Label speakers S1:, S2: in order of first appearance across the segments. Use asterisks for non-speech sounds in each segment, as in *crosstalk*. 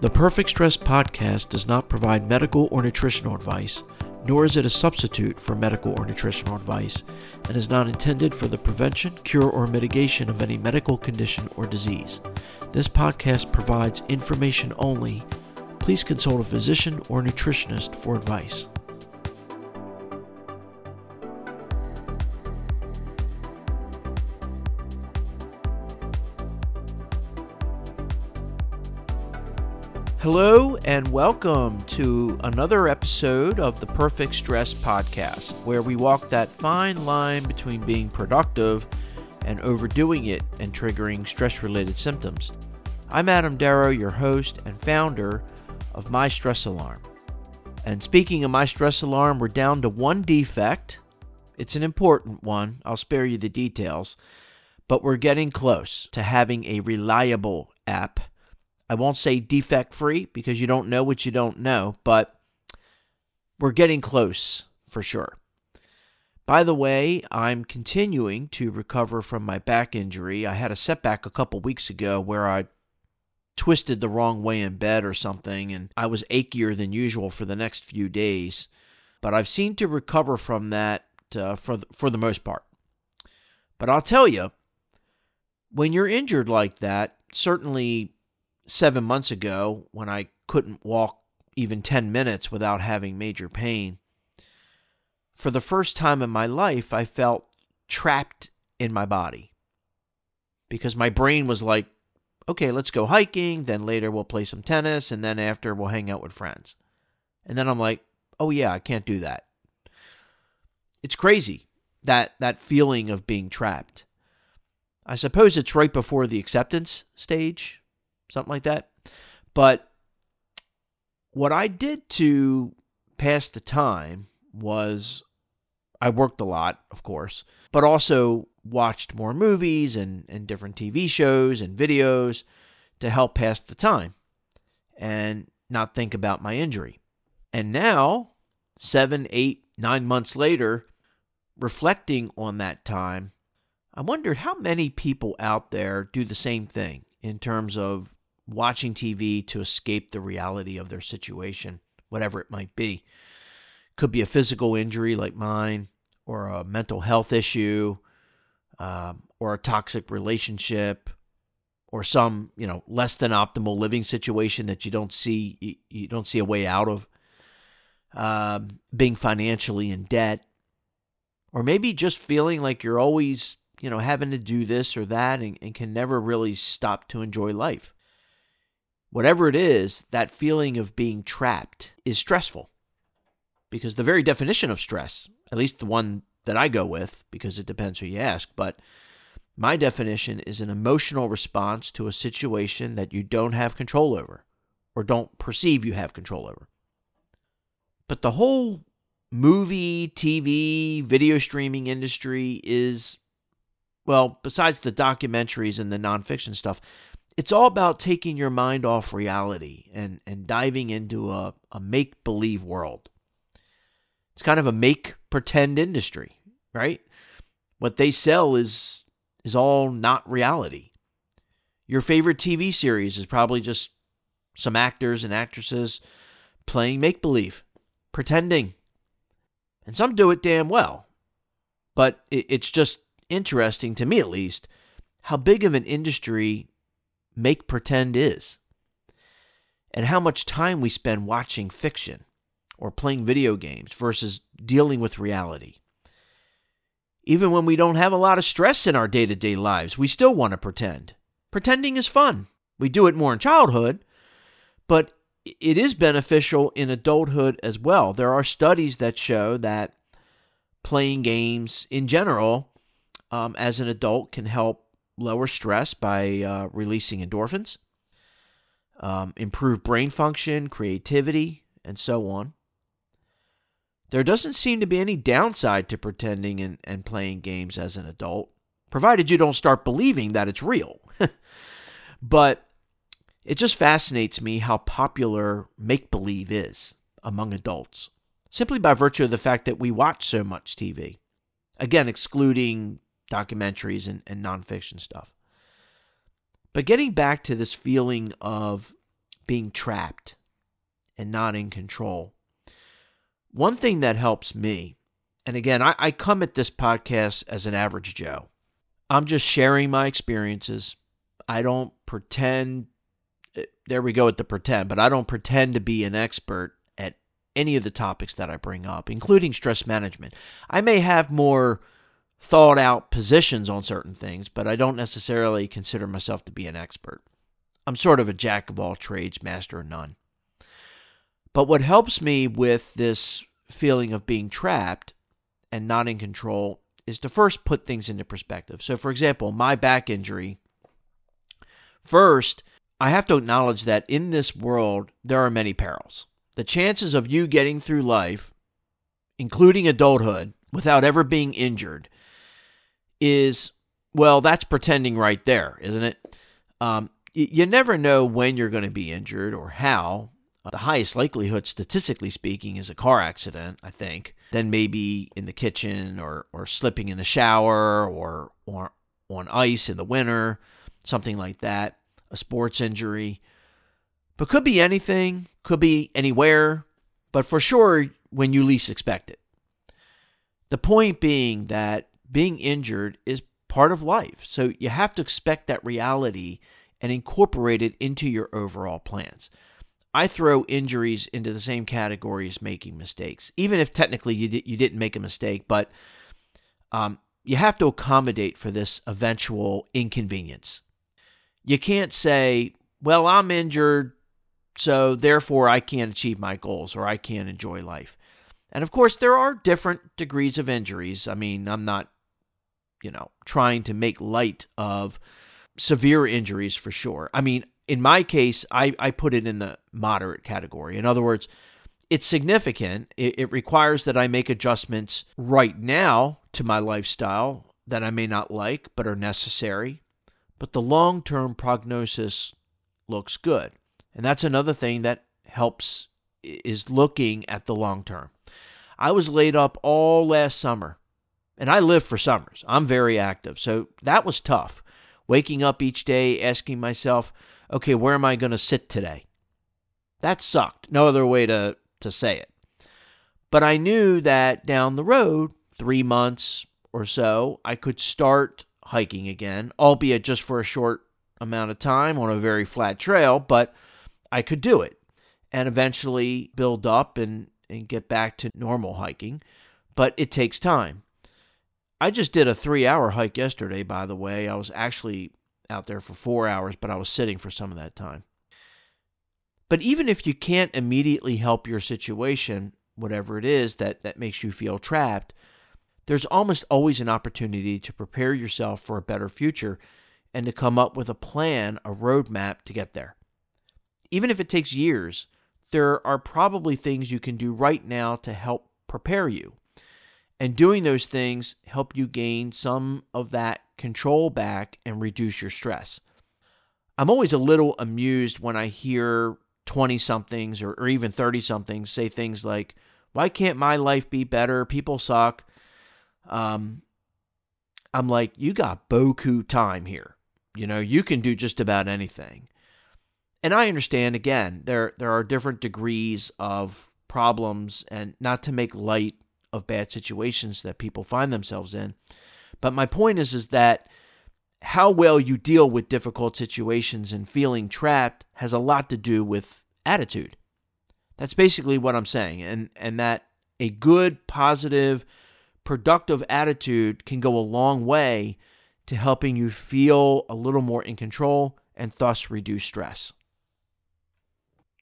S1: The Perfect Stress podcast does not provide medical or nutritional advice, nor is it a substitute for medical or nutritional advice, and is not intended for the prevention, cure, or mitigation of any medical condition or disease. This podcast provides information only. Please consult a physician or nutritionist for advice. Hello, and welcome to another episode of the Perfect Stress Podcast, where we walk that fine line between being productive and overdoing it and triggering stress related symptoms. I'm Adam Darrow, your host and founder of My Stress Alarm. And speaking of My Stress Alarm, we're down to one defect. It's an important one, I'll spare you the details, but we're getting close to having a reliable app I won't say defect free because you don't know what you don't know, but we're getting close for sure. By the way, I'm continuing to recover from my back injury. I had a setback a couple weeks ago where I twisted the wrong way in bed or something, and I was achier than usual for the next few days. But I've seemed to recover from that uh, for the, for the most part. But I'll tell you, when you're injured like that, certainly seven months ago when I couldn't walk even 10 minutes without having major pain. For the first time in my life, I felt trapped in my body because my brain was like, okay, let's go hiking, then later we'll play some tennis, and then after we'll hang out with friends. And then I'm like, oh yeah, I can't do that. It's crazy that that feeling of being trapped. I suppose it's right before the acceptance stage something like that. But what I did to pass the time was I worked a lot, of course, but also watched more movies and, and different TV shows and videos to help pass the time and not think about my injury. And now, seven, eight, nine months later, reflecting on that time, I wondered how many people out there do the same thing in terms of watching TV to escape the reality of their situation, whatever it might be. Could be a physical injury like mine, or a mental health issue, um, or a toxic relationship, or some you know less than optimal living situation that you don't see you, you don't see a way out of. Um, being financially in debt, or maybe just feeling like you're always you know having to do this or that and, and can never really stop to enjoy life whatever it is, that feeling of being trapped is stressful. Because the very definition of stress, at least the one that I go with, because it depends who you ask, but my definition is an emotional response to a situation that you don't have control over or don't perceive you have control over. But the whole movie, TV, video streaming industry is, well, besides the documentaries and the nonfiction stuff, it's all about taking your mind off reality and, and diving into a, a make believe world. It's kind of a make pretend industry, right? What they sell is is all not reality. Your favorite TV series is probably just some actors and actresses playing make believe, pretending. And some do it damn well. But it's just interesting, to me at least, how big of an industry make pretend is, and how much time we spend watching fiction or playing video games versus dealing with reality. Even when we don't have a lot of stress in our day to day lives, we still want to pretend. Pretending is fun. We do it more in childhood, but it is beneficial in adulthood as well. There are studies that show that playing games in general um, as an adult can help lower stress by uh, releasing endorphins, um, improve brain function, creativity, and so on. There doesn't seem to be any downside to pretending and, and playing games as an adult, provided you don't start believing that it's real. *laughs* but it just fascinates me how popular make believe is among adults, simply by virtue of the fact that we watch so much TV. Again, excluding documentaries and, and nonfiction stuff. But getting back to this feeling of being trapped and not in control. One thing that helps me, and again, I, I come at this podcast as an average Joe. I'm just sharing my experiences. I don't pretend, eh, there we go at the pretend, but I don't pretend to be an expert at any of the topics that I bring up, including stress management. I may have more thought out positions on certain things, but I don't necessarily consider myself to be an expert. I'm sort of a jack of all trades, master of none. But what helps me with this feeling of being trapped and not in control is to first put things into perspective. So, for example, my back injury, first, I have to acknowledge that in this world, there are many perils. The chances of you getting through life, including adulthood, without ever being injured is, well, that's pretending right there, isn't it? Um, you never know when you're going to be injured or how. Uh, the highest likelihood, statistically speaking, is a car accident, I think. Then maybe in the kitchen or, or slipping in the shower or, or on ice in the winter, something like that. A sports injury. But could be anything, could be anywhere, but for sure when you least expect it. The point being that being injured is part of life. So you have to expect that reality and incorporate it into your overall plans. I throw injuries into the same category as making mistakes, even if technically you, di- you didn't make a mistake, but um, you have to accommodate for this eventual inconvenience. You can't say, well, I'm injured, so therefore I can't achieve my goals or I can't enjoy life. And of course, there are different degrees of injuries. I mean, I'm not you know, trying to make light of severe injuries for sure. I mean, in my case, I, I put it in the moderate category. In other words, it's significant. It, it requires that I make adjustments right now to my lifestyle that I may not like but are necessary. But the long term prognosis looks good. And that's another thing that helps is looking at the long term. I was laid up all last summer and I live for summers. I'm very active. So that was tough. Waking up each day asking myself, okay, where am I going to sit today? That sucked. No other way to, to say it. But I knew that down the road, three months or so, I could start hiking again, albeit just for a short amount of time on a very flat trail, but I could do it and eventually build up and, and get back to normal hiking. But it takes time. I just did a three hour hike yesterday, by the way. I was actually out there for four hours, but I was sitting for some of that time. But even if you can't immediately help your situation, whatever it is that, that makes you feel trapped, there's almost always an opportunity to prepare yourself for a better future and to come up with a plan, a roadmap to get there. Even if it takes years, there are probably things you can do right now to help prepare you. And doing those things help you gain some of that control back and reduce your stress. I'm always a little amused when I hear 20 somethings or, or even 30 somethings say things like, Why can't my life be better? People suck. Um, I'm like, You got boku time here. You know, you can do just about anything. And I understand again, there there are different degrees of problems and not to make light of bad situations that people find themselves in. But my point is is that how well you deal with difficult situations and feeling trapped has a lot to do with attitude. That's basically what I'm saying. And and that a good, positive, productive attitude can go a long way to helping you feel a little more in control and thus reduce stress.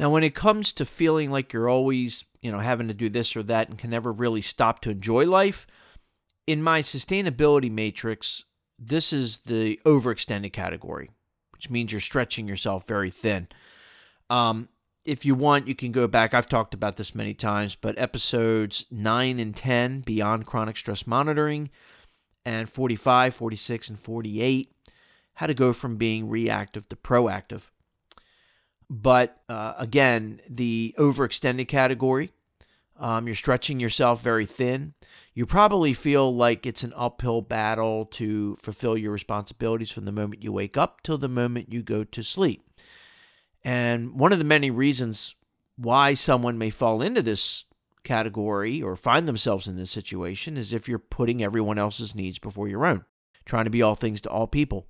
S1: Now, when it comes to feeling like you're always, you know, having to do this or that and can never really stop to enjoy life, in my sustainability matrix, this is the overextended category, which means you're stretching yourself very thin. Um, if you want, you can go back. I've talked about this many times, but episodes 9 and 10, Beyond Chronic Stress Monitoring, and 45, 46, and 48, how to go from being reactive to proactive. But uh, again, the overextended category, um, you're stretching yourself very thin. You probably feel like it's an uphill battle to fulfill your responsibilities from the moment you wake up till the moment you go to sleep. And one of the many reasons why someone may fall into this category or find themselves in this situation is if you're putting everyone else's needs before your own, trying to be all things to all people.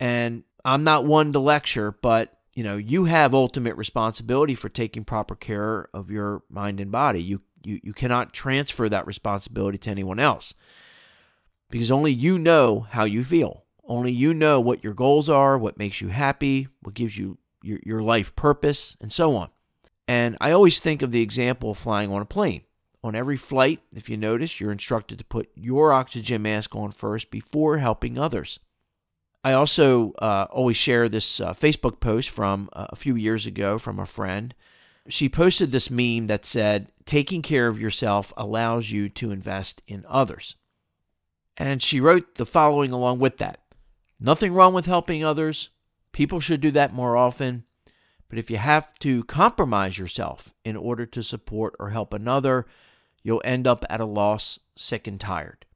S1: And I'm not one to lecture, but you know, you have ultimate responsibility for taking proper care of your mind and body. You you you cannot transfer that responsibility to anyone else. Because only you know how you feel. Only you know what your goals are, what makes you happy, what gives you your, your life purpose, and so on. And I always think of the example of flying on a plane. On every flight, if you notice, you're instructed to put your oxygen mask on first before helping others. I also uh, always share this uh, Facebook post from uh, a few years ago from a friend. She posted this meme that said, Taking care of yourself allows you to invest in others. And she wrote the following along with that Nothing wrong with helping others. People should do that more often. But if you have to compromise yourself in order to support or help another, you'll end up at a loss, sick and tired.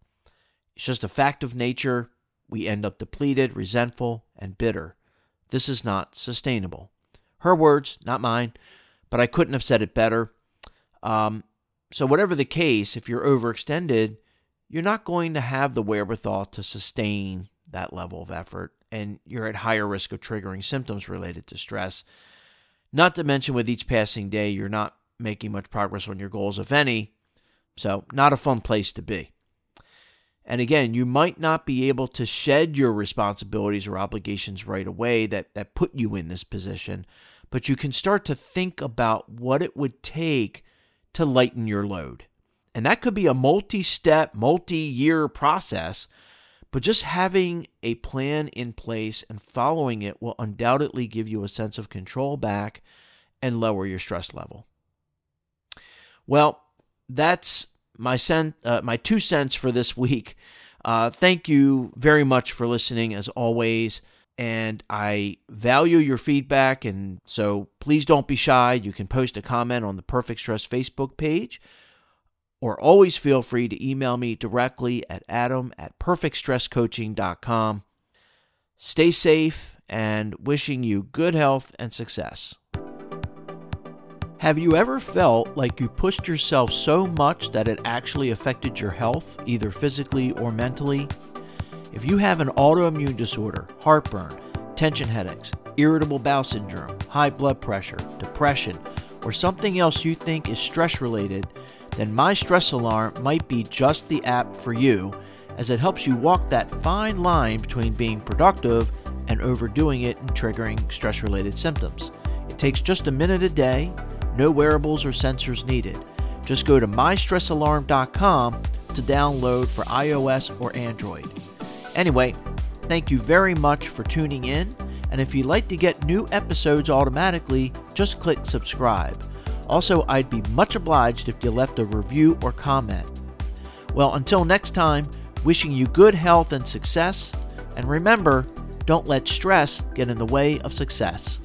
S1: It's just a fact of nature. We end up depleted, resentful, and bitter. This is not sustainable. Her words, not mine, but I couldn't have said it better. Um, so, whatever the case, if you're overextended, you're not going to have the wherewithal to sustain that level of effort, and you're at higher risk of triggering symptoms related to stress not to mention, with each passing day, you're not making much progress on your goals, if any. So, not a fun place to be. And again, you might not be able to shed your responsibilities or obligations right away that, that put you in this position, but you can start to think about what it would take to lighten your load. And that could be a multi step, multi year process but just having a plan in place and following it will undoubtedly give you a sense of control back and lower your stress level. Well, that's my sen- uh, my two cents for this week. Uh, thank you very much for listening, as always. And I value your feedback. And so please don't be shy. You can post a comment on the Perfect Stress Facebook page or always feel free to email me directly at adam at perfectstresscoaching.com. Stay safe and wishing you good health and success. Have you ever felt like you pushed yourself so much that it actually affected your health, either physically or mentally? If you have an autoimmune disorder, heartburn, tension headaches, irritable bowel syndrome, high blood pressure, depression, or something else you think is stress related, then My Stress Alarm might be just the app for you, as it helps you walk that fine line between being productive and overdoing it and triggering stress related symptoms. It takes just a minute a day, no wearables or sensors needed. Just go to mystressalarm.com to download for iOS or Android. Anyway, thank you very much for tuning in, and if you'd like to get new episodes automatically, just click subscribe. Also, I'd be much obliged if you left a review or comment. Well, until next time, wishing you good health and success, and remember, don't let stress get in the way of success.